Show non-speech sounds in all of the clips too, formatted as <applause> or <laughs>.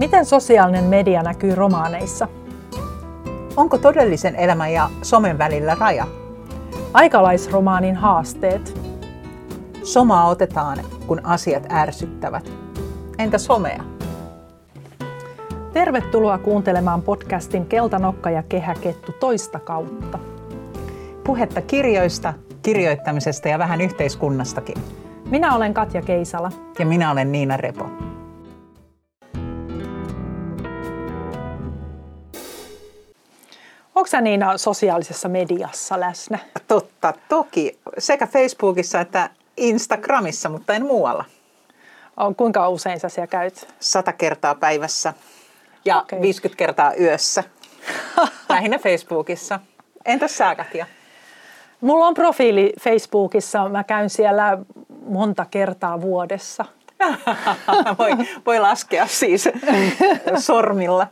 Miten sosiaalinen media näkyy romaaneissa? Onko todellisen elämän ja somen välillä raja? Aikalaisromaanin haasteet. Somaa otetaan, kun asiat ärsyttävät. Entä somea? Tervetuloa kuuntelemaan podcastin Keltanokka ja kehäkettu toista kautta. Puhetta kirjoista, kirjoittamisesta ja vähän yhteiskunnastakin. Minä olen Katja Keisala. Ja minä olen Niina Repo. Onko sä Niina sosiaalisessa mediassa läsnä? Totta, toki. Sekä Facebookissa että Instagramissa, mutta en muualla. On, kuinka usein sä siellä käyt? Sata kertaa päivässä ja okay. 50 kertaa yössä. <laughs> Lähinnä Facebookissa. Entäs sä, Katja? Mulla on profiili Facebookissa. Mä käyn siellä monta kertaa vuodessa. <laughs> voi, voi laskea siis <laughs> sormilla.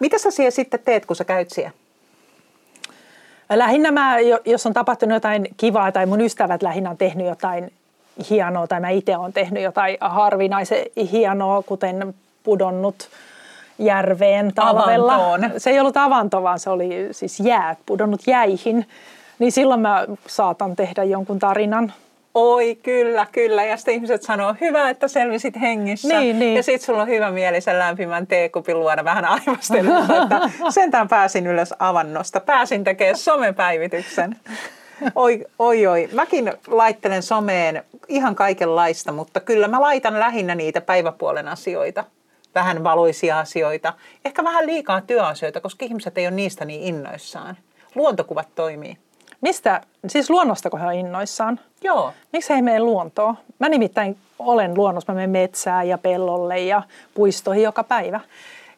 Mitä sä siellä sitten teet, kun sä käyt siellä? Lähinnä mä, jos on tapahtunut jotain kivaa tai mun ystävät lähinnä on tehnyt jotain hienoa tai mä itse olen tehnyt jotain harvinaisen hienoa, kuten pudonnut järveen talvella. Avantoon. Se ei ollut avanto, vaan se oli siis jäät, pudonnut jäihin. Niin silloin mä saatan tehdä jonkun tarinan Oi, kyllä, kyllä. Ja sitten ihmiset sanoo, hyvä, että selvisit hengissä. Niin, niin. Ja sitten sulla on hyvä mieli sen lämpimän teekupin luona vähän aivastella, että <laughs> sentään pääsin ylös avannosta. Pääsin tekemään somepäivityksen. Oi, oi, oi. Mäkin laittelen someen ihan kaikenlaista, mutta kyllä mä laitan lähinnä niitä päiväpuolen asioita. Vähän valoisia asioita. Ehkä vähän liikaa työasioita, koska ihmiset ei ole niistä niin innoissaan. Luontokuvat toimii. Mistä, siis luonnosta he on innoissaan? Joo. Miksi he ei mene luontoon? Mä nimittäin olen luonnossa, mä menen metsään ja pellolle ja puistoihin joka päivä.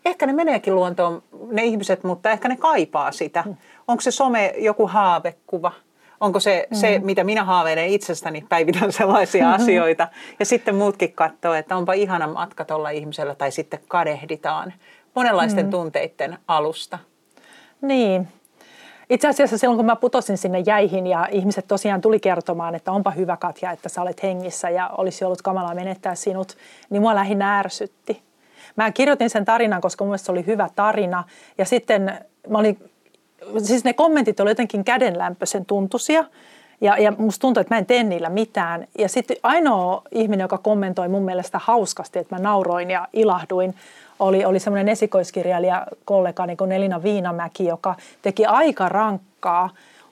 Ehkä ne meneekin luontoon, ne ihmiset, mutta ehkä ne kaipaa sitä. Hmm. Onko se some joku haavekuva? Onko se, mm. se, mitä minä haaveilen itsestäni, päivitän sellaisia mm-hmm. asioita. Ja sitten muutkin katsoo, että onpa ihana matka tuolla ihmisellä, tai sitten kadehditaan monenlaisten mm. tunteiden alusta. Niin, itse asiassa silloin, kun mä putosin sinne jäihin ja ihmiset tosiaan tuli kertomaan, että onpa hyvä Katja, että sä olet hengissä ja olisi ollut kamalaa menettää sinut, niin mua lähinnä ärsytti. Mä kirjoitin sen tarinan, koska mun se oli hyvä tarina ja sitten mä olin, siis ne kommentit olivat jotenkin kädenlämpöisen tuntuisia. Ja, ja musta tuntui, että mä en tee niillä mitään. Ja sitten ainoa ihminen, joka kommentoi mun mielestä hauskasti, että mä nauroin ja ilahduin, oli, oli semmoinen esikoiskirjailija kollega niin kuin Elina Viinamäki, joka teki aika rankkaa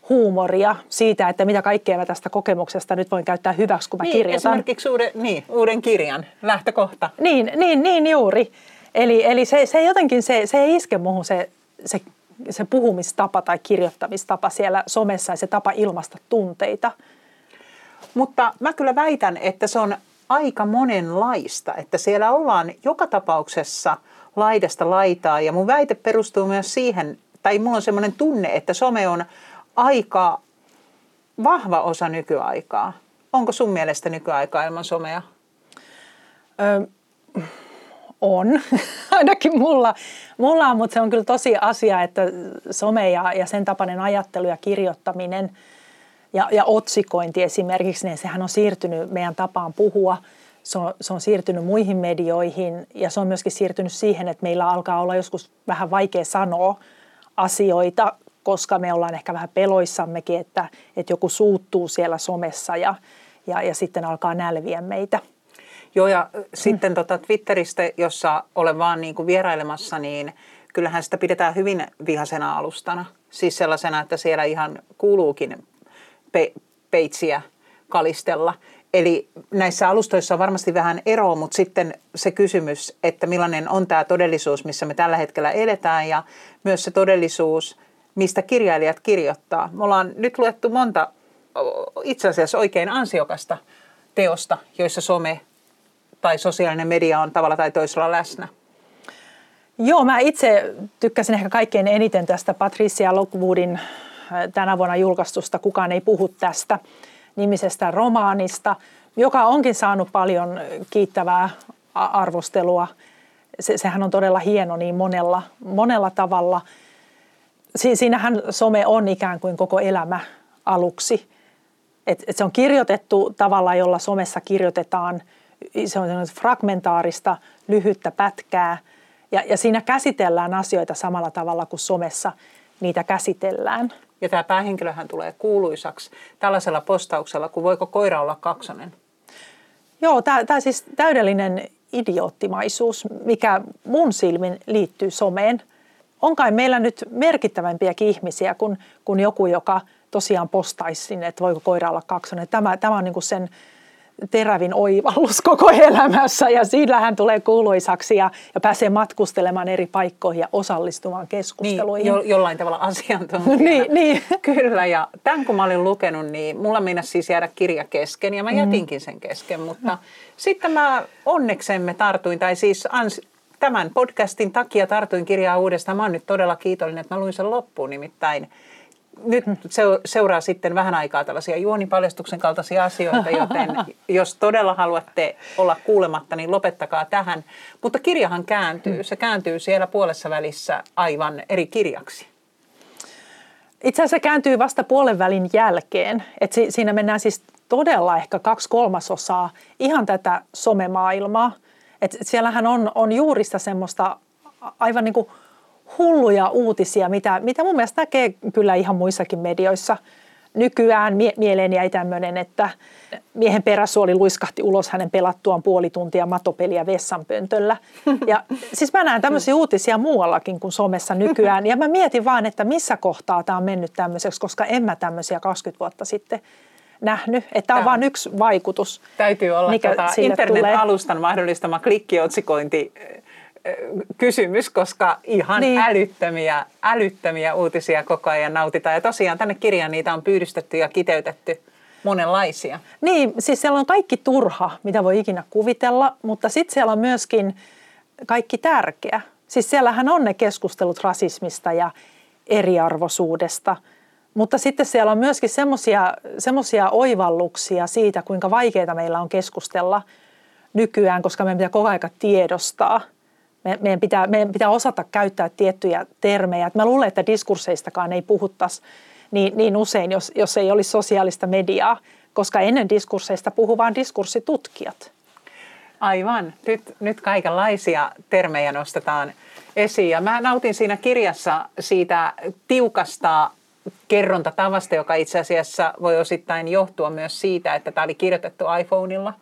huumoria siitä, että mitä kaikkea mä tästä kokemuksesta nyt voin käyttää hyväksi, kun mä niin, kirjoitan. Esimerkiksi uuden, niin, uuden kirjan lähtökohta. Niin, niin, niin juuri. Eli, eli se, se jotenkin, se, se ei iske muuhun se, se, se puhumistapa tai kirjoittamistapa siellä somessa ja se tapa ilmasta tunteita. Mutta mä kyllä väitän, että se on aika monenlaista, että siellä ollaan joka tapauksessa laidasta laitaa ja mun väite perustuu myös siihen, tai mulla on semmoinen tunne, että some on aika vahva osa nykyaikaa. Onko sun mielestä nykyaikaa ilman somea? Ö, on, <laughs> ainakin mulla, mulla on, mutta se on kyllä tosi asia, että some ja, ja sen tapainen ajattelu ja kirjoittaminen – ja, ja otsikointi esimerkiksi, niin sehän on siirtynyt meidän tapaan puhua. Se on, se on siirtynyt muihin medioihin ja se on myöskin siirtynyt siihen, että meillä alkaa olla joskus vähän vaikea sanoa asioita, koska me ollaan ehkä vähän peloissammekin, että, että joku suuttuu siellä somessa ja, ja, ja sitten alkaa nälviä meitä. Joo ja sitten tota Twitteristä, jossa olen vaan niin kuin vierailemassa, niin kyllähän sitä pidetään hyvin vihasena alustana. Siis sellaisena, että siellä ihan kuuluukin pe- peitsiä kalistella. Eli näissä alustoissa on varmasti vähän eroa, mutta sitten se kysymys, että millainen on tämä todellisuus, missä me tällä hetkellä eletään ja myös se todellisuus, mistä kirjailijat kirjoittaa. Me ollaan nyt luettu monta itse asiassa oikein ansiokasta teosta, joissa some tai sosiaalinen media on tavalla tai toisella läsnä. Joo, mä itse tykkäsin ehkä kaikkein eniten tästä Patricia Lockwoodin tänä vuonna julkaistusta Kukaan ei puhu tästä nimisestä romaanista, joka onkin saanut paljon kiittävää arvostelua. Se, sehän on todella hieno niin monella, monella tavalla. Si, siinähän some on ikään kuin koko elämä aluksi. Et, et se on kirjoitettu tavalla, jolla somessa kirjoitetaan. Se on fragmentaarista, lyhyttä pätkää – Ja, ja siinä käsitellään asioita samalla tavalla kuin somessa niitä käsitellään. Ja tämä päähenkilöhän tulee kuuluisaksi tällaisella postauksella, kun voiko koira olla kaksonen? Joo, tämä siis täydellinen idioottimaisuus, mikä mun silmin liittyy someen. On kai meillä nyt merkittävämpiäkin ihmisiä kuin, kuin joku, joka tosiaan postaisi sinne, että voiko koira olla kaksonen. Tämä, tämä on niin kuin sen terävin oivallus koko elämässä ja sillä hän tulee kuuluisaksi ja, ja pääsee matkustelemaan eri paikkoihin ja osallistumaan keskusteluihin. Niin, jo, jollain tavalla asiantuntijana. <laughs> niin, niin. Kyllä ja tämän kun mä olin lukenut, niin mulla meinasi siis jäädä kirja kesken ja mä mm. jätinkin sen kesken, mutta no. sitten mä onneksemme tartuin, tai siis ans, tämän podcastin takia tartuin kirjaa uudestaan. Mä oon nyt todella kiitollinen, että mä luin sen loppuun nimittäin nyt seuraa sitten vähän aikaa tällaisia juonipaljastuksen kaltaisia asioita, joten <laughs> jos todella haluatte olla kuulematta, niin lopettakaa tähän. Mutta kirjahan kääntyy. Se kääntyy siellä puolessa välissä aivan eri kirjaksi. Itse asiassa se kääntyy vasta puolen välin jälkeen. Et si- siinä mennään siis todella ehkä kaksi kolmasosaa ihan tätä somemaailmaa. Et siellähän on, on juuri sitä semmoista aivan niin kuin – hulluja uutisia, mitä, mitä mun mielestä näkee kyllä ihan muissakin medioissa. Nykyään mie- mieleen jäi tämmöinen, että miehen peräsuoli luiskahti ulos hänen pelattuaan puoli tuntia matopeliä vessanpöntöllä. <laughs> Ja siis mä näen tämmöisiä uutisia muuallakin kuin somessa nykyään. Ja mä mietin vaan, että missä kohtaa tämä on mennyt tämmöiseksi, koska en mä tämmöisiä 20 vuotta sitten nähnyt. Että tämä on vain yksi vaikutus. Täytyy olla mikä tota internet-alustan mahdollistama klikkiotsikointi kysymys, koska ihan niin. älyttömiä, älyttömiä uutisia koko ajan nautitaan. Ja tosiaan tänne kirjaan niitä on pyydystetty ja kiteytetty monenlaisia. Niin, siis siellä on kaikki turha, mitä voi ikinä kuvitella, mutta sitten siellä on myöskin kaikki tärkeä. Siis siellähän on ne keskustelut rasismista ja eriarvoisuudesta, mutta sitten siellä on myöskin semmoisia oivalluksia siitä, kuinka vaikeita meillä on keskustella nykyään, koska meidän pitää koko aika tiedostaa – me, meidän, pitää, meidän pitää osata käyttää tiettyjä termejä. mä luulen, että diskursseistakaan ei puhuttaisi niin, niin usein, jos, jos ei olisi sosiaalista mediaa, koska ennen diskursseista puhuu vain diskurssitutkijat. Aivan. Nyt, nyt kaikenlaisia termejä nostetaan esiin. Ja mä nautin siinä kirjassa siitä tiukasta kerrontatavasta, joka itse asiassa voi osittain johtua myös siitä, että tämä oli kirjoitettu iPhoneilla.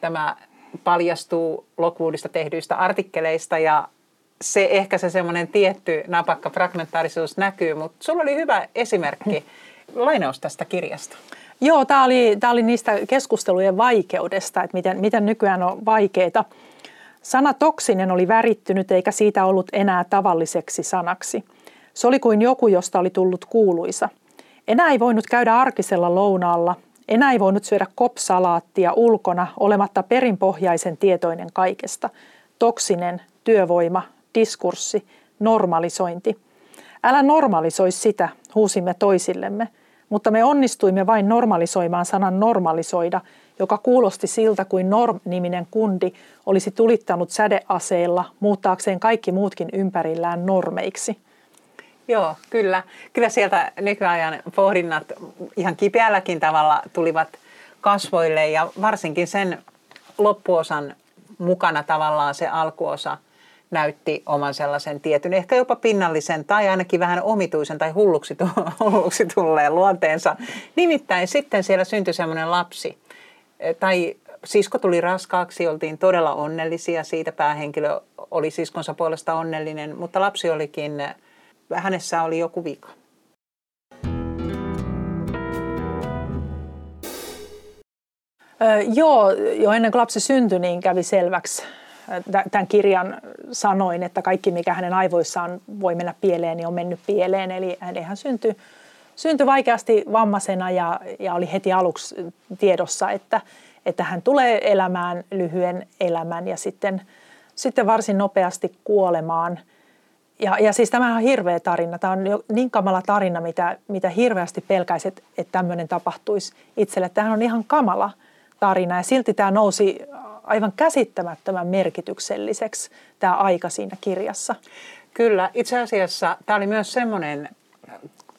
Tämä paljastuu Lockwoodista tehdyistä artikkeleista ja se ehkä se semmoinen tietty napakka fragmentaarisuus näkyy, mutta sulla oli hyvä esimerkki, lainaus tästä kirjasta. Joo, tämä oli, oli niistä keskustelujen vaikeudesta, että miten, miten nykyään on vaikeita. Sana toksinen oli värittynyt eikä siitä ollut enää tavalliseksi sanaksi. Se oli kuin joku, josta oli tullut kuuluisa. Enää ei voinut käydä arkisella lounaalla, enää ei voinut syödä kopsalaattia ulkona olematta perinpohjaisen tietoinen kaikesta. Toksinen, työvoima, diskurssi, normalisointi. Älä normalisoi sitä, huusimme toisillemme, mutta me onnistuimme vain normalisoimaan sanan normalisoida, joka kuulosti siltä kuin Norm-niminen kundi olisi tulittanut sädeaseella muuttaakseen kaikki muutkin ympärillään normeiksi. Joo, kyllä. Kyllä sieltä nykyajan pohdinnat ihan kipeälläkin tavalla tulivat kasvoille ja varsinkin sen loppuosan mukana tavallaan se alkuosa näytti oman sellaisen tietyn, ehkä jopa pinnallisen tai ainakin vähän omituisen tai hulluksi, <laughs> hulluksi tulleen luonteensa. Nimittäin sitten siellä syntyi semmoinen lapsi, tai sisko tuli raskaaksi, oltiin todella onnellisia siitä, päähenkilö oli siskonsa puolesta onnellinen, mutta lapsi olikin hänessä oli joku vika. Öö, joo, jo ennen kuin lapsi syntyi, niin kävi selväksi tämän kirjan sanoin, että kaikki mikä hänen aivoissaan voi mennä pieleen, niin on mennyt pieleen. Eli hän syntyi, syntyi vaikeasti vammaisena ja, ja oli heti aluksi tiedossa, että, että hän tulee elämään lyhyen elämän ja sitten, sitten varsin nopeasti kuolemaan – ja, ja siis tämä on hirveä tarina. Tämä on niin kamala tarina, mitä, mitä hirveästi pelkäisit, että, tämmöinen tapahtuisi itselle. Tämähän on ihan kamala tarina ja silti tämä nousi aivan käsittämättömän merkitykselliseksi tämä aika siinä kirjassa. Kyllä, itse asiassa tämä oli myös semmoinen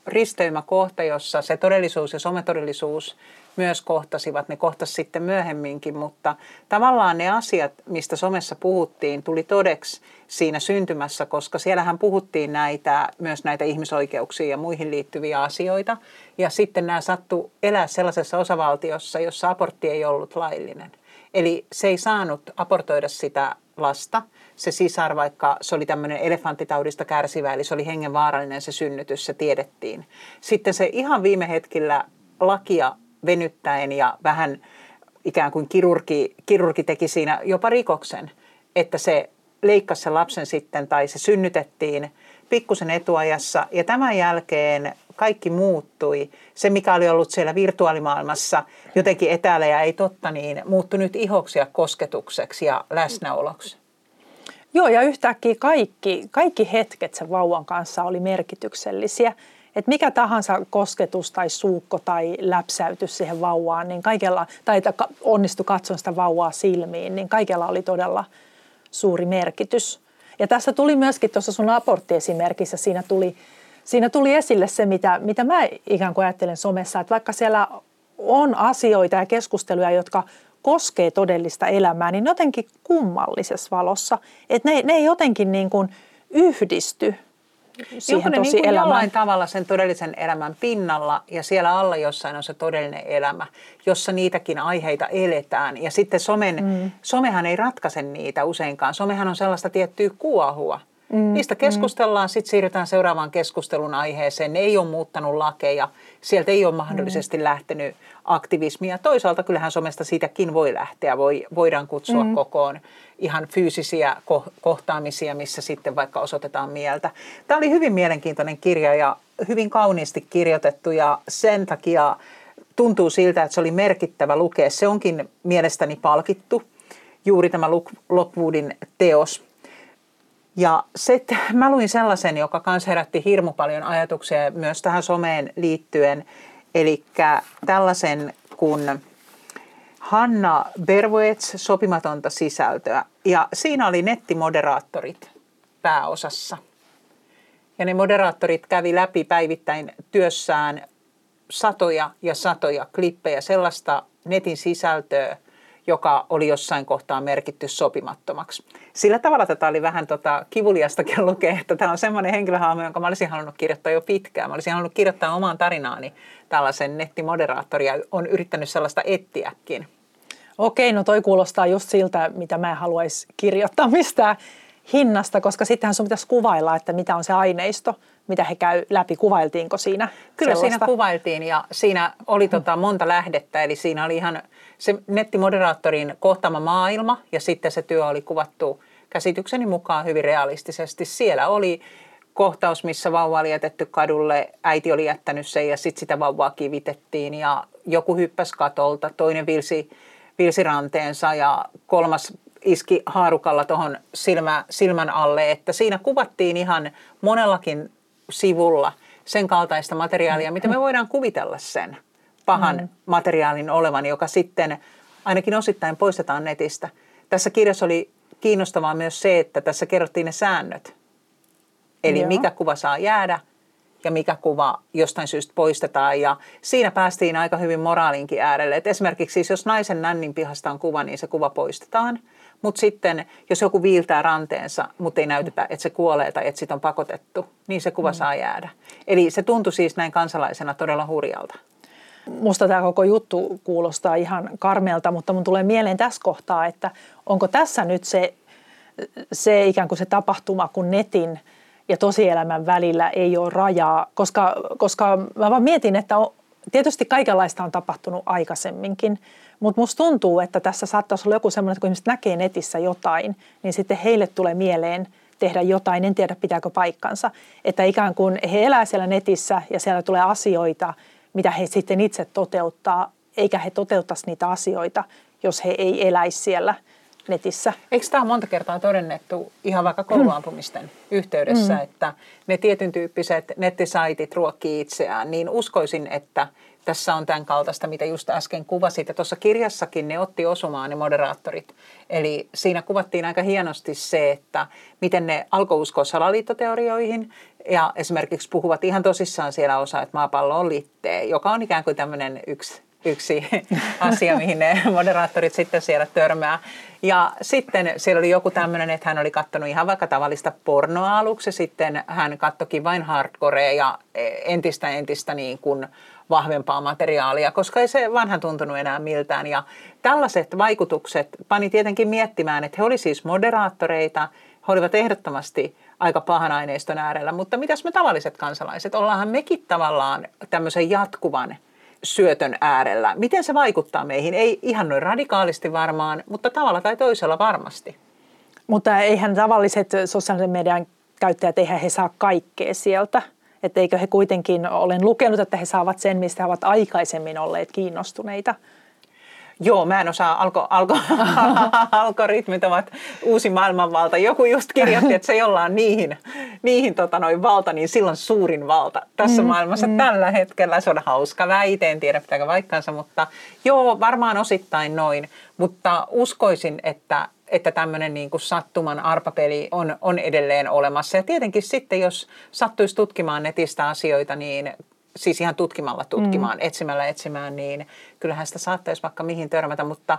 risteymäkohta, jossa se todellisuus ja sometodellisuus myös kohtasivat. Ne kohtasivat sitten myöhemminkin, mutta tavallaan ne asiat, mistä somessa puhuttiin, tuli todeksi siinä syntymässä, koska siellähän puhuttiin näitä, myös näitä ihmisoikeuksia ja muihin liittyviä asioita. Ja sitten nämä sattu elää sellaisessa osavaltiossa, jossa abortti ei ollut laillinen. Eli se ei saanut abortoida sitä lasta, se sisar, vaikka se oli tämmöinen elefanttitaudista kärsivä, eli se oli hengenvaarallinen se synnytys, se tiedettiin. Sitten se ihan viime hetkillä lakia venyttäen ja vähän ikään kuin kirurgi, kirurgi teki siinä jopa rikoksen, että se leikkasi sen lapsen sitten tai se synnytettiin pikkusen etuajassa ja tämän jälkeen kaikki muuttui. Se, mikä oli ollut siellä virtuaalimaailmassa jotenkin etäällä ja ei totta, niin muuttui nyt ihoksi ja kosketukseksi ja läsnäoloksi. Joo, ja yhtäkkiä kaikki, kaikki hetket sen vauvan kanssa oli merkityksellisiä. Et mikä tahansa kosketus tai suukko tai läpsäytys siihen vauvaan, niin kaikella, tai että onnistui katsoa sitä vauvaa silmiin, niin kaikella oli todella suuri merkitys. Ja tässä tuli myöskin tuossa sun aborttiesimerkissä, siinä tuli, siinä tuli esille se, mitä, mitä mä ikään kuin ajattelen somessa, että vaikka siellä on asioita ja keskusteluja, jotka koskee todellista elämää, niin jotenkin kummallisessa valossa. Että ne, ne ei jotenkin niin kuin yhdisty siihen tosi niin elämään. jollain tavalla sen todellisen elämän pinnalla ja siellä alla jossain on se todellinen elämä, jossa niitäkin aiheita eletään. Ja sitten somen, mm. somehan ei ratkaise niitä useinkaan. Somehan on sellaista tiettyä kuohua. Mm, Niistä mm. keskustellaan, mm. sitten siirrytään seuraavaan keskustelun aiheeseen. Ne ei ole muuttanut lakeja, sieltä ei ole mahdollisesti mm. lähtenyt aktivismia. Toisaalta kyllähän somesta siitäkin voi lähteä, voi, voidaan kutsua mm. kokoon ihan fyysisiä ko- kohtaamisia, missä sitten vaikka osoitetaan mieltä. Tämä oli hyvin mielenkiintoinen kirja ja hyvin kauniisti kirjoitettu ja sen takia tuntuu siltä, että se oli merkittävä lukea. Se onkin mielestäni palkittu, juuri tämä Lockwoodin teos – ja sitten mä luin sellaisen, joka myös herätti hirmu paljon ajatuksia myös tähän someen liittyen. Eli tällaisen kuin Hanna Bervoets sopimatonta sisältöä. Ja siinä oli nettimoderaattorit pääosassa. Ja ne moderaattorit kävi läpi päivittäin työssään satoja ja satoja klippejä, sellaista netin sisältöä – joka oli jossain kohtaa merkitty sopimattomaksi. Sillä tavalla tätä oli vähän tota kivuliastakin lukea, että tämä on semmoinen henkilöhahmo, jonka mä olisin halunnut kirjoittaa jo pitkään. Mä olisin halunnut kirjoittaa omaan tarinaani tällaisen nettimoderaattori ja on yrittänyt sellaista etsiäkin. Okei, no toi kuulostaa just siltä, mitä mä haluaisin kirjoittaa mistään hinnasta, koska sittenhän sun pitäisi kuvailla, että mitä on se aineisto, mitä he käy läpi. Kuvailtiinko siinä Kyllä sellaista? siinä kuvailtiin ja siinä oli tota monta lähdettä, eli siinä oli ihan se nettimoderaattorin kohtaama maailma ja sitten se työ oli kuvattu käsitykseni mukaan hyvin realistisesti. Siellä oli kohtaus, missä vauva oli jätetty kadulle, äiti oli jättänyt sen ja sitten sitä vauvaa kivitettiin ja joku hyppäsi katolta, toinen vilsi, vilsi ranteensa ja kolmas iski haarukalla tuohon silmä, silmän alle, että siinä kuvattiin ihan monellakin sivulla sen kaltaista materiaalia, mitä me voidaan kuvitella sen pahan mm. materiaalin olevan, joka sitten ainakin osittain poistetaan netistä. Tässä kirjassa oli kiinnostavaa myös se, että tässä kerrottiin ne säännöt. Eli Joo. mikä kuva saa jäädä ja mikä kuva jostain syystä poistetaan. Ja siinä päästiin aika hyvin moraalinkin äärelle. Et esimerkiksi siis jos naisen nännin pihasta on kuva, niin se kuva poistetaan. Mutta sitten jos joku viiltää ranteensa, mutta ei näytetä, että se kuolee tai että sitä on pakotettu, niin se kuva mm. saa jäädä. Eli se tuntui siis näin kansalaisena todella hurjalta. Musta tämä koko juttu kuulostaa ihan karmeelta, mutta mun tulee mieleen tässä kohtaa, että onko tässä nyt se, se ikään kuin se tapahtuma, kun netin ja tosielämän välillä ei ole rajaa, koska, koska mä vaan mietin, että on, tietysti kaikenlaista on tapahtunut aikaisemminkin, mutta musta tuntuu, että tässä saattaisi olla joku semmoinen, että kun ihmiset näkee netissä jotain, niin sitten heille tulee mieleen tehdä jotain, en tiedä pitääkö paikkansa. Että ikään kuin he elää siellä netissä ja siellä tulee asioita, mitä he sitten itse toteuttaa, eikä he toteuttaisi niitä asioita, jos he ei eläisi siellä netissä. Eikö tämä monta kertaa todennettu ihan vaikka kouluampumisten mm. yhteydessä, mm. että ne tietyn tyyppiset nettisaitit ruokkii itseään, niin uskoisin, että tässä on tämän kaltaista, mitä just äsken kuvasit. Ja tuossa kirjassakin ne otti osumaan ne moderaattorit. Eli siinä kuvattiin aika hienosti se, että miten ne alkoi uskoa salaliittoteorioihin ja esimerkiksi puhuvat ihan tosissaan siellä osa, että maapallo on litteä, joka on ikään kuin tämmöinen yksi yksi asia, mihin ne moderaattorit sitten siellä törmää. Ja sitten siellä oli joku tämmöinen, että hän oli katsonut ihan vaikka tavallista pornoa aluksi, sitten hän kattokin vain hardcorea ja entistä entistä niin kuin vahvempaa materiaalia, koska ei se vanha tuntunut enää miltään. Ja tällaiset vaikutukset pani tietenkin miettimään, että he olivat siis moderaattoreita, he olivat ehdottomasti aika pahan aineiston äärellä, mutta mitäs me tavalliset kansalaiset, ollaanhan mekin tavallaan tämmöisen jatkuvan syötön äärellä. Miten se vaikuttaa meihin? Ei ihan noin radikaalisti varmaan, mutta tavalla tai toisella varmasti. Mutta eihän tavalliset sosiaalisen median käyttäjät, eihän he saa kaikkea sieltä. Että eikö he kuitenkin, olen lukenut, että he saavat sen, mistä he ovat aikaisemmin olleet kiinnostuneita. Joo, mä en osaa, alko, alko, <laughs> algoritmit ovat uusi maailmanvalta. Joku just kirjoitti, että se jolla on niihin, niihin tota, noin valta, niin silloin suurin valta tässä mm, maailmassa mm. tällä hetkellä. Se on hauska väite, en tiedä pitääkö vaikkansa, mutta joo, varmaan osittain noin. Mutta uskoisin, että että tämmöinen niin kuin sattuman arpapeli on, on edelleen olemassa. Ja tietenkin sitten, jos sattuisi tutkimaan netistä asioita, niin siis ihan tutkimalla tutkimaan, mm. etsimällä etsimään, niin kyllähän sitä saattaisi vaikka mihin törmätä, mutta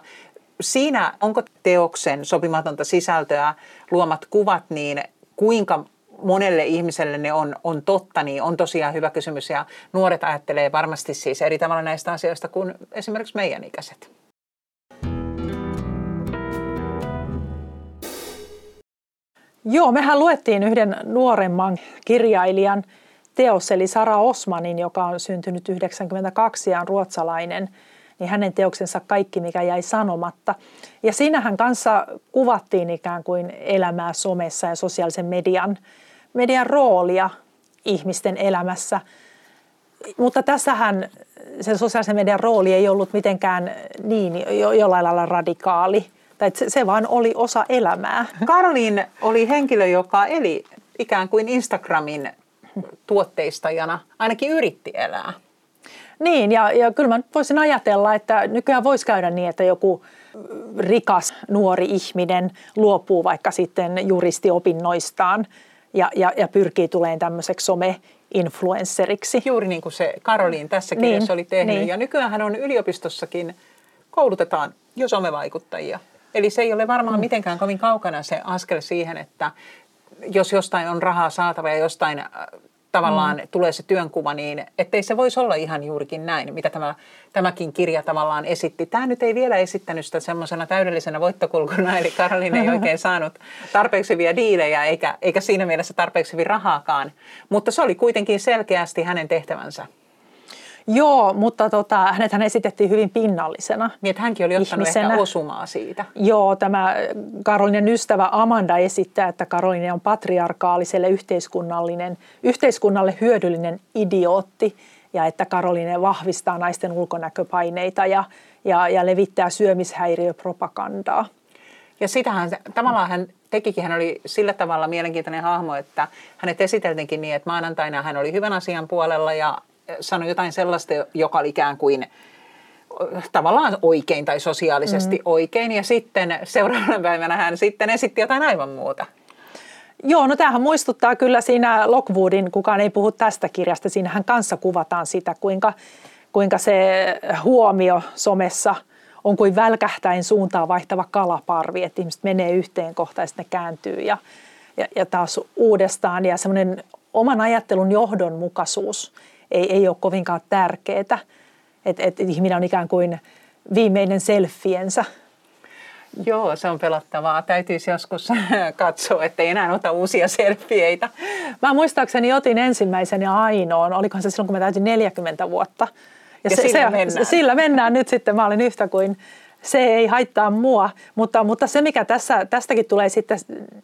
siinä onko teoksen sopimatonta sisältöä luomat kuvat, niin kuinka monelle ihmiselle ne on, on totta, niin on tosiaan hyvä kysymys ja nuoret ajattelee varmasti siis eri tavalla näistä asioista kuin esimerkiksi meidän ikäiset. Joo, mehän luettiin yhden nuoremman kirjailijan teos, eli Sara Osmanin, joka on syntynyt 92 ja on ruotsalainen, niin hänen teoksensa Kaikki, mikä jäi sanomatta. Ja siinähän kanssa kuvattiin ikään kuin elämää somessa ja sosiaalisen median, median roolia ihmisten elämässä. Mutta tässähän se sosiaalisen median rooli ei ollut mitenkään niin jo, jollain lailla radikaali. Tai se, se vaan oli osa elämää. Karolin oli henkilö, joka eli ikään kuin Instagramin tuotteistajana ainakin yritti elää. Niin, ja, ja kyllä mä voisin ajatella, että nykyään voisi käydä niin, että joku rikas nuori ihminen luopuu vaikka sitten juristiopinnoistaan ja, ja, ja pyrkii tulemaan tämmöiseksi some-influenceriksi. Juuri niin kuin se Karoliin tässä kirjassa niin, oli tehnyt. Niin. Ja nykyään hän on yliopistossakin, koulutetaan jo somevaikuttajia. Eli se ei ole varmaan mm. mitenkään kovin kaukana se askel siihen, että jos jostain on rahaa saatava ja jostain äh, tavallaan mm. tulee se työnkuva, niin ettei se voisi olla ihan juurikin näin, mitä tämä, tämäkin kirja tavallaan esitti. Tämä nyt ei vielä esittänyt sitä semmoisena täydellisenä voittokulkuna, eli Karolin ei oikein <laughs> saanut tarpeeksi hyviä diilejä eikä, eikä siinä mielessä tarpeeksi hyvin rahaakaan, mutta se oli kuitenkin selkeästi hänen tehtävänsä. Joo, mutta tota, hänet hän esitettiin hyvin pinnallisena Niin, että hänkin oli ottanut ihmisenä. ehkä osumaa siitä. Joo, tämä Karolinen ystävä Amanda esittää, että Karolinen on patriarkaaliselle yhteiskunnallinen, yhteiskunnalle hyödyllinen idiootti ja että Karolinen vahvistaa naisten ulkonäköpaineita ja, ja, ja levittää syömishäiriöpropagandaa. Ja sitähän tavallaan hän tekikin, hän oli sillä tavalla mielenkiintoinen hahmo, että hänet esiteltiinkin niin, että maanantaina hän oli hyvän asian puolella ja sanoi jotain sellaista, joka oli ikään kuin tavallaan oikein tai sosiaalisesti mm. oikein. Ja sitten seuraavana päivänä hän sitten esitti jotain aivan muuta. Joo, no tämähän muistuttaa kyllä siinä Lockwoodin, kukaan ei puhu tästä kirjasta, siinähän kanssa kuvataan sitä, kuinka, kuinka se huomio somessa on kuin välkähtäen suuntaan vaihtava kalaparvi, että ihmiset menee yhteen kohtaan ja sitten ne kääntyy ja, ja, ja taas uudestaan ja semmoinen oman ajattelun johdonmukaisuus ei, ei ole kovinkaan tärkeää. Että et ihminen on ikään kuin viimeinen selfiensä. Joo, se on pelottavaa. Täytyisi joskus <laughs> katsoa, ettei enää ota uusia selfieitä. Mä muistaakseni otin ensimmäisen ja ainoan, olikohan se silloin, kun mä täytin 40 vuotta. Ja, ja se, sillä, se, mennään. sillä mennään nyt sitten. Mä olin yhtä kuin se ei haittaa mua, mutta, mutta se mikä tässä, tästäkin tulee sitten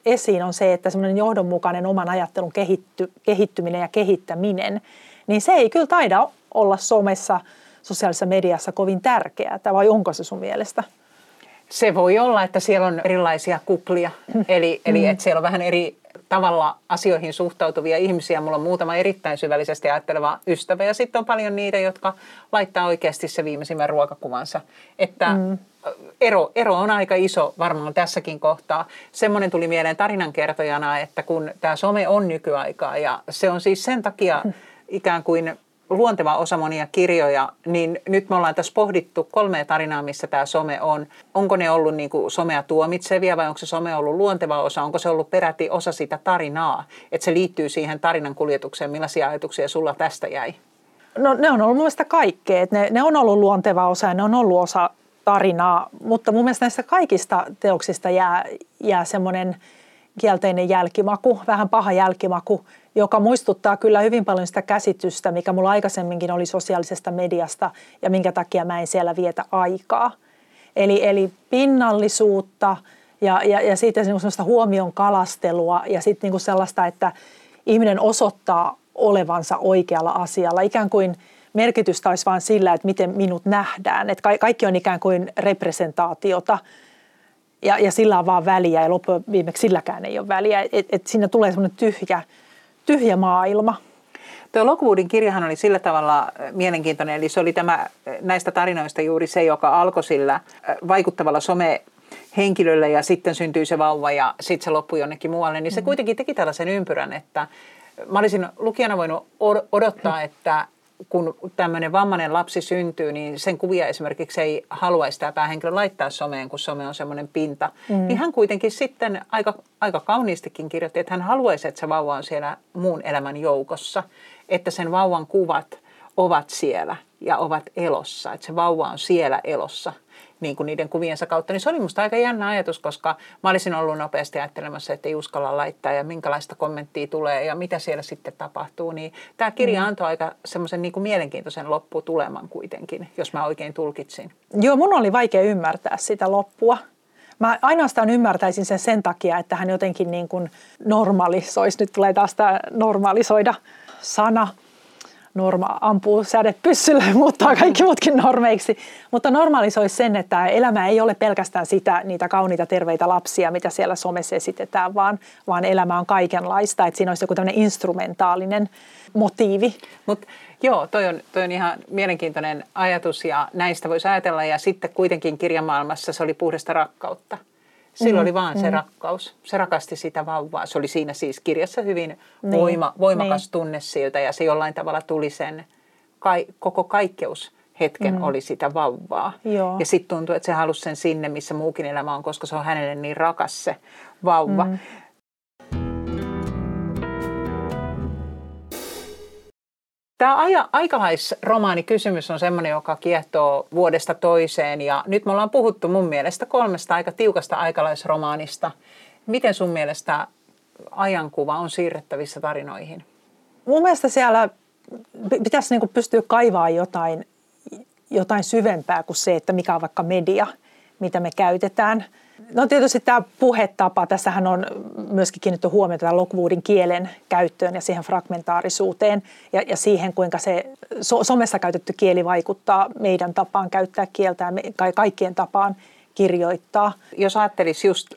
esiin on se, että semmoinen johdonmukainen oman ajattelun kehitty, kehittyminen ja kehittäminen, niin se ei kyllä taida olla somessa, sosiaalisessa mediassa kovin tärkeää, vai onko se sun mielestä? Se voi olla, että siellä on erilaisia kuklia, mm. <laughs> eli, eli mm. että siellä on vähän eri tavalla asioihin suhtautuvia ihmisiä. Mulla on muutama erittäin syvällisesti ajatteleva ystävä ja sitten on paljon niitä, jotka laittaa oikeasti se viimeisimmän ruokakuvansa. Että mm. ero, ero on aika iso varmaan tässäkin kohtaa. Semmoinen tuli mieleen tarinankertojana, että kun tämä some on nykyaikaa ja se on siis sen takia mm ikään kuin luonteva osa monia kirjoja, niin nyt me ollaan tässä pohdittu kolmea tarinaa, missä tämä some on. Onko ne ollut niin kuin somea tuomitsevia vai onko se some ollut luonteva osa? Onko se ollut peräti osa sitä tarinaa, että se liittyy siihen tarinan kuljetukseen? Millaisia ajatuksia sulla tästä jäi? No ne on ollut mun mielestä kaikkea. Ne, ne on ollut luonteva osa ja ne on ollut osa tarinaa, mutta mun mielestä näistä kaikista teoksista jää, jää semmoinen kielteinen jälkimaku, vähän paha jälkimaku, joka muistuttaa kyllä hyvin paljon sitä käsitystä, mikä mulla aikaisemminkin oli sosiaalisesta mediasta ja minkä takia mä en siellä vietä aikaa. Eli, eli pinnallisuutta ja, ja, ja sitten niin sellaista huomion kalastelua ja sitten niin sellaista, että ihminen osoittaa olevansa oikealla asialla. Ikään kuin merkitystä olisi vain sillä, että miten minut nähdään. Että kaikki on ikään kuin representaatiota ja, ja sillä on vaan väliä ja loppujen viimeksi silläkään ei ole väliä. Että et siinä tulee semmoinen tyhjä, tyhjä maailma. Tuo Lockwoodin kirjahan oli sillä tavalla äh, mielenkiintoinen, eli se oli tämä äh, näistä tarinoista juuri se, joka alkoi sillä äh, vaikuttavalla some henkilöllä ja sitten syntyi se vauva ja sitten se loppui jonnekin muualle, niin se mm. kuitenkin teki tällaisen ympyrän, että mä olisin lukijana voinut odottaa, että kun tämmöinen vammainen lapsi syntyy, niin sen kuvia esimerkiksi ei haluaisi tämä päähenkilö laittaa someen, kun some on semmoinen pinta. Mm. Niin hän kuitenkin sitten aika, aika kauniistikin kirjoitti, että hän haluaisi, että se vauva on siellä muun elämän joukossa. Että sen vauvan kuvat ovat siellä ja ovat elossa. Että se vauva on siellä elossa – niin kuin niiden kuviensa kautta, niin se oli musta aika jännä ajatus, koska mä olisin ollut nopeasti ajattelemassa, että ei uskalla laittaa ja minkälaista kommenttia tulee ja mitä siellä sitten tapahtuu. Niin tämä kirja mm. antoi aika semmoisen niin kuin mielenkiintoisen lopputuleman kuitenkin, jos mä oikein tulkitsin. Joo, mun oli vaikea ymmärtää sitä loppua. Mä ainoastaan ymmärtäisin sen sen takia, että hän jotenkin niin kuin normalisoisi, nyt tulee taas tämä normalisoida sana – norma ampuu sädet pyssylle ja muuttaa kaikki muutkin normeiksi. Mutta normalisoisi sen, että elämä ei ole pelkästään sitä, niitä kauniita terveitä lapsia, mitä siellä somessa esitetään, vaan, vaan elämä on kaikenlaista. Että siinä olisi joku tämmöinen instrumentaalinen motiivi. Mut, joo, toi on, toi on ihan mielenkiintoinen ajatus ja näistä voisi ajatella. Ja sitten kuitenkin kirjamaailmassa se oli puhdasta rakkautta. Sillä mm, oli vaan mm. se rakkaus. Se rakasti sitä vauvaa. Se oli siinä siis kirjassa hyvin niin, voima, voimakas niin. tunne siltä ja se jollain tavalla tuli sen kai, koko kaikkeus hetken mm. oli sitä vauvaa. Joo. Ja sitten tuntui, että se halusi sen sinne, missä muukin elämä on, koska se on hänelle niin rakas se vauva. Mm. Tämä aikalaisromaanikysymys on sellainen, joka kiehtoo vuodesta toiseen ja nyt me ollaan puhuttu mun mielestä kolmesta aika tiukasta aikalaisromaanista. Miten sun mielestä ajankuva on siirrettävissä tarinoihin? Mun mielestä siellä pitäisi niin pystyä kaivaa jotain, jotain syvempää kuin se, että mikä on vaikka media, mitä me käytetään – No tietysti tämä puhetapa, tässähän on myöskin kiinnitetty huomiota Lockwoodin kielen käyttöön ja siihen fragmentaarisuuteen ja, ja siihen, kuinka se so, somessa käytetty kieli vaikuttaa meidän tapaan käyttää kieltä ja me, kaikkien tapaan kirjoittaa. Jos ajattelisi just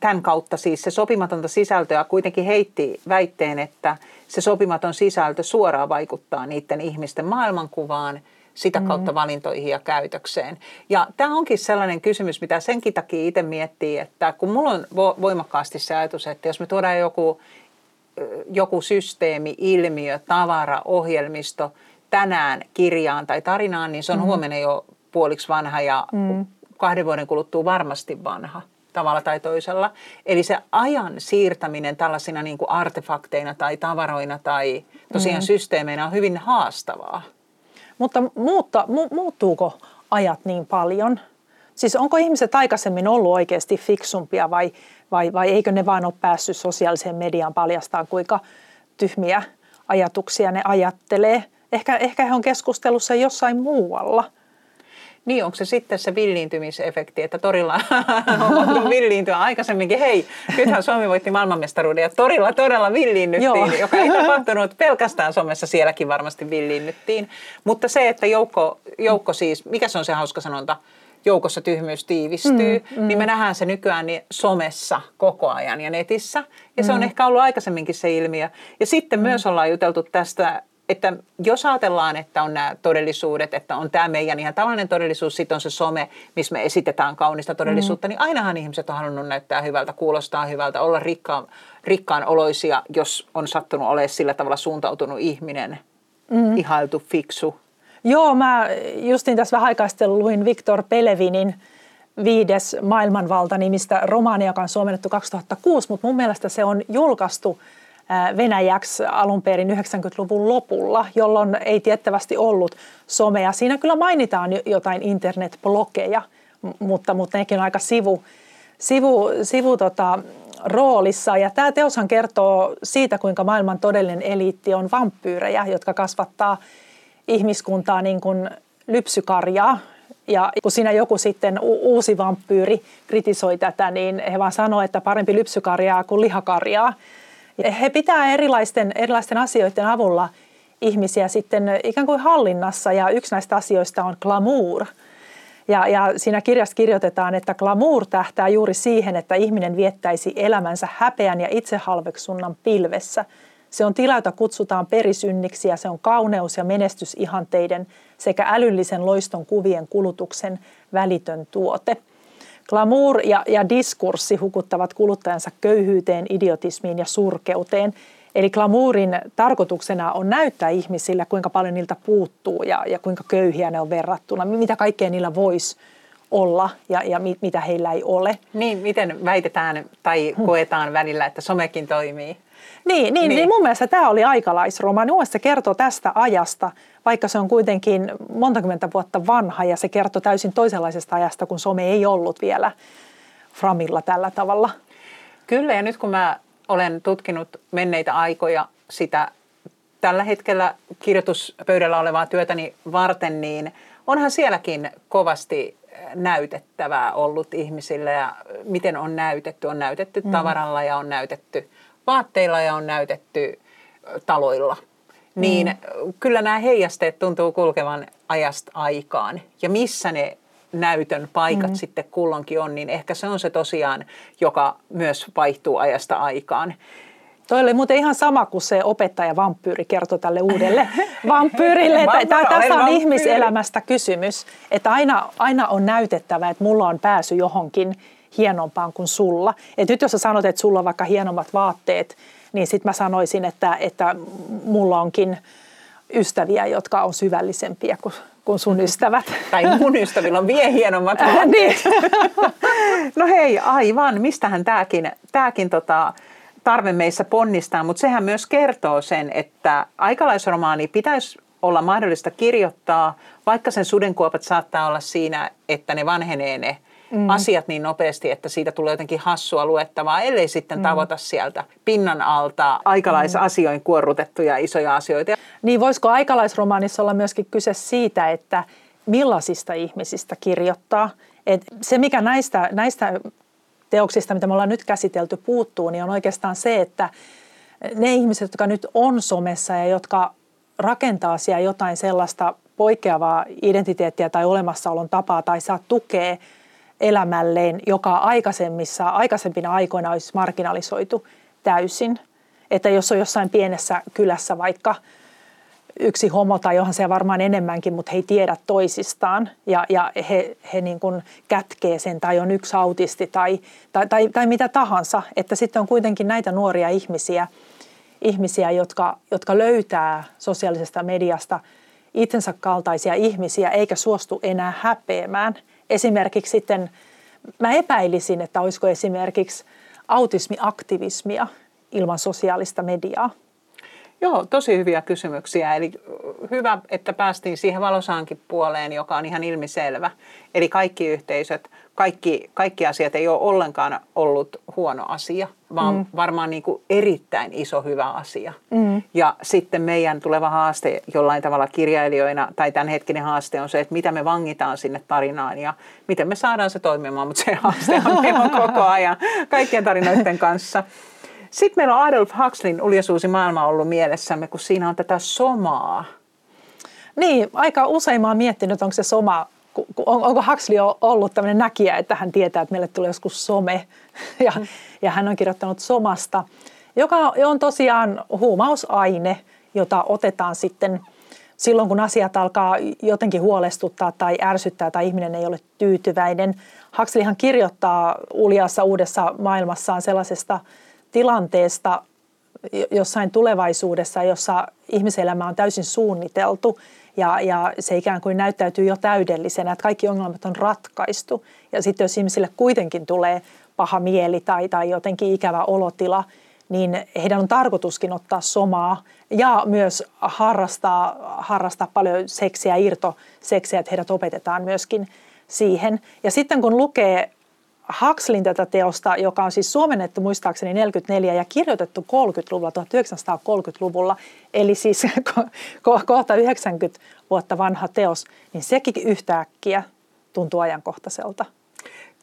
tämän kautta siis se sopimatonta sisältöä kuitenkin heitti väitteen, että se sopimaton sisältö suoraan vaikuttaa niiden ihmisten maailmankuvaan – sitä mm. kautta valintoihin ja käytökseen. Ja tämä onkin sellainen kysymys, mitä senkin takia itse miettii, että kun mulla on voimakkaasti se ajatus, että jos me tuodaan joku, joku systeemi, ilmiö, tavara, ohjelmisto tänään kirjaan tai tarinaan, niin se on mm. huomenna jo puoliksi vanha ja mm. kahden vuoden kuluttua varmasti vanha tavalla tai toisella. Eli se ajan siirtäminen tällaisina niin kuin artefakteina tai tavaroina tai tosiaan mm. systeemeinä on hyvin haastavaa. Mutta muutta, mu, muuttuuko ajat niin paljon? Siis onko ihmiset aikaisemmin ollut oikeasti fiksumpia vai, vai, vai eikö ne vaan ole päässyt sosiaaliseen mediaan paljastaa, kuinka tyhmiä ajatuksia ne ajattelee? Ehkä, ehkä he on keskustelussa jossain muualla – niin, onko se sitten se villiintymisefekti, että torilla <laughs> on villiintyä aikaisemminkin. Hei, nythän Suomi voitti maailmanmestaruuden ja torilla todella villiinnyttiin, joka ei tapahtunut pelkästään somessa, sielläkin varmasti villiinnyttiin. Mutta se, että joukko, joukko siis, mikä se on se hauska sanonta, joukossa tyhmyys tiivistyy, mm, mm. niin me nähdään se nykyään niin somessa koko ajan ja netissä. Ja mm. se on mm. ehkä ollut aikaisemminkin se ilmiö. Ja sitten mm. myös ollaan juteltu tästä että jos ajatellaan, että on nämä todellisuudet, että on tämä meidän ihan tavallinen todellisuus, sitten on se some, missä me esitetään kaunista todellisuutta, mm. niin ainahan ihmiset on halunnut näyttää hyvältä, kuulostaa hyvältä, olla rikkaan, rikkaan oloisia, jos on sattunut olemaan sillä tavalla suuntautunut ihminen mm. ihailtu fiksu. Joo, mä justin tässä vähän aikaa luin Viktor Pelevinin viides maailmanvalta nimistä romaania, joka on suomennettu 2006, mutta mun mielestä se on julkaistu Venäjäksi alun perin 90-luvun lopulla, jolloin ei tiettävästi ollut somea. Siinä kyllä mainitaan jotain internetblogeja, mutta, mutta nekin on aika sivu, sivu, sivu tota, roolissa. Ja tämä teoshan kertoo siitä, kuinka maailman todellinen eliitti on vampyyrejä, jotka kasvattaa ihmiskuntaa niin kuin lypsykarjaa. Ja kun siinä joku sitten uusi vampyyri kritisoi tätä, niin he vaan sanoo, että parempi lypsykarjaa kuin lihakarjaa. He pitää erilaisten, erilaisten asioiden avulla ihmisiä sitten ikään kuin hallinnassa ja yksi näistä asioista on glamour. Ja, ja siinä kirjassa kirjoitetaan, että glamour tähtää juuri siihen, että ihminen viettäisi elämänsä häpeän ja itsehalveksunnan pilvessä. Se on tila, jota kutsutaan perisynniksi ja se on kauneus ja menestysihanteiden sekä älyllisen loiston kuvien kulutuksen välitön tuote – Glamour ja, ja diskurssi hukuttavat kuluttajansa köyhyyteen, idiotismiin ja surkeuteen. Eli glamourin tarkoituksena on näyttää ihmisille, kuinka paljon niiltä puuttuu ja, ja kuinka köyhiä ne on verrattuna, mitä kaikkea niillä voisi olla ja, ja mit, mitä heillä ei ole. Niin, miten väitetään tai koetaan välillä, että somekin toimii? Niin, niin, niin. niin mun mielestä tämä oli aikalaisromaani. Mun se kertoo tästä ajasta, vaikka se on kuitenkin montakymmentä vuotta vanha ja se kertoo täysin toisenlaisesta ajasta, kun some ei ollut vielä framilla tällä tavalla. Kyllä, ja nyt kun mä olen tutkinut menneitä aikoja sitä tällä hetkellä kirjoituspöydällä olevaa työtäni varten, niin onhan sielläkin kovasti näytettävää ollut ihmisille ja miten on näytetty. On näytetty mm. tavaralla ja on näytetty vaatteilla ja on näytetty taloilla. Niin mm. kyllä nämä heijasteet tuntuu kulkevan ajasta aikaan. Ja missä ne näytön paikat mm. sitten kulloinkin on, niin ehkä se on se tosiaan, joka myös vaihtuu ajasta aikaan. Toi oli muuten ihan sama kuin se opettaja vampyyri kertoi tälle uudelle <laughs> vampyyrille. Tämä tässä on ihmiselämästä kysymys, että aina, aina on näytettävä, että mulla on pääsy johonkin hienompaan kuin sulla. Et nyt jos sä sanot, että sulla on vaikka hienommat vaatteet, niin sitten mä sanoisin, että, että mulla onkin ystäviä, jotka on syvällisempiä kuin, kuin sun ystävät. Tai mun ystävillä on vielä hienommat <laughs> niin. <laughs> No hei, aivan. Mistähän tämäkin, tämäkin tota, tarve meissä ponnistaa, mutta sehän myös kertoo sen, että aikalaisromaani pitäisi olla mahdollista kirjoittaa, vaikka sen sudenkuopat saattaa olla siinä, että ne vanhenee ne mm. asiat niin nopeasti, että siitä tulee jotenkin hassua luettavaa, ellei sitten mm. tavoita sieltä pinnan alta aikalaisasioin kuorrutettuja isoja asioita. Niin voisiko aikalaisromaanissa olla myöskin kyse siitä, että millaisista ihmisistä kirjoittaa? Et se, mikä näistä, näistä teoksista, mitä me ollaan nyt käsitelty, puuttuu, niin on oikeastaan se, että ne ihmiset, jotka nyt on somessa ja jotka rakentaa siellä jotain sellaista poikkeavaa identiteettiä tai olemassaolon tapaa tai saa tukea elämälleen, joka aikaisemmissa, aikaisempina aikoina olisi marginalisoitu täysin. Että jos on jossain pienessä kylässä vaikka yksi homo tai johon se varmaan enemmänkin, mutta he ei tiedä toisistaan ja, ja he, he niin kuin kätkee sen tai on yksi autisti tai, tai, tai, tai mitä tahansa. Että sitten on kuitenkin näitä nuoria ihmisiä, ihmisiä jotka, jotka löytää sosiaalisesta mediasta itsensä kaltaisia ihmisiä eikä suostu enää häpeämään – esimerkiksi sitten, mä epäilisin, että olisiko esimerkiksi autismiaktivismia ilman sosiaalista mediaa. Joo, tosi hyviä kysymyksiä. Eli hyvä, että päästiin siihen valosaankin puoleen, joka on ihan ilmiselvä. Eli kaikki yhteisöt, kaikki, kaikki asiat ei ole ollenkaan ollut huono asia, vaan mm. varmaan niin kuin erittäin iso hyvä asia. Mm. Ja sitten meidän tuleva haaste jollain tavalla kirjailijoina, tai tämänhetkinen haaste on se, että mitä me vangitaan sinne tarinaan ja miten me saadaan se toimimaan, mutta se haaste on koko ajan kaikkien tarinoiden kanssa. Sitten meillä on Adolf Huxleyn Uljasuusi maailma ollut mielessämme, kun siinä on tätä somaa. Niin, aika usein mä oon miettinyt, onko se soma, onko Huxley ollut tämmöinen näkijä, että hän tietää, että meille tulee joskus some. <laughs> Ja, mm. ja hän on kirjoittanut somasta, joka on tosiaan huumausaine, jota otetaan sitten silloin, kun asiat alkaa jotenkin huolestuttaa tai ärsyttää tai ihminen ei ole tyytyväinen. Huxleyhan kirjoittaa Uljassa uudessa maailmassaan sellaisesta – tilanteesta, jossain tulevaisuudessa, jossa ihmiselämä on täysin suunniteltu ja, ja se ikään kuin näyttäytyy jo täydellisenä, että kaikki ongelmat on ratkaistu. Ja sitten jos ihmisille kuitenkin tulee paha mieli tai, tai jotenkin ikävä olotila, niin heidän on tarkoituskin ottaa somaa ja myös harrastaa, harrastaa paljon seksiä, irtoseksiä, että heidät opetetaan myöskin siihen. Ja sitten kun lukee Huxleyn tätä teosta, joka on siis suomennettu muistaakseni 44 ja kirjoitettu 30-luvulla, 1930-luvulla, eli siis <laughs> ko- ko- kohta 90 vuotta vanha teos, niin sekin yhtäkkiä tuntuu ajankohtaiselta.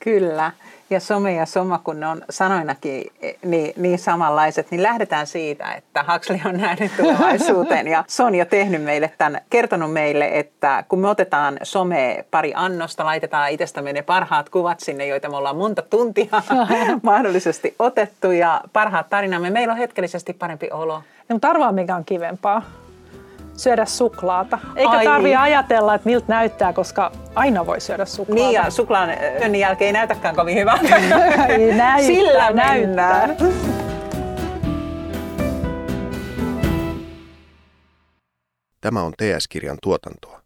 Kyllä, ja some ja soma, kun ne on sanoinakin niin, niin samanlaiset, niin lähdetään siitä, että Huxley on nähnyt tulevaisuuteen. Ja se on jo tehnyt meille tämän, kertonut meille, että kun me otetaan some pari annosta, laitetaan itsestämme ne parhaat kuvat sinne, joita me ollaan monta tuntia <laughs> mahdollisesti otettu. Ja parhaat tarinamme, meillä on hetkellisesti parempi olo. No, mutta arvaa mikä on kivempaa syödä suklaata. Eikä Ai. tarvitse ajatella, että miltä näyttää, koska aina voi syödä suklaata. Niin ja suklaan työn jälkeen ei näytäkään kovin hyvältä. <laughs> näyttää, Sillä näyttää. Tämä on TS-kirjan tuotantoa.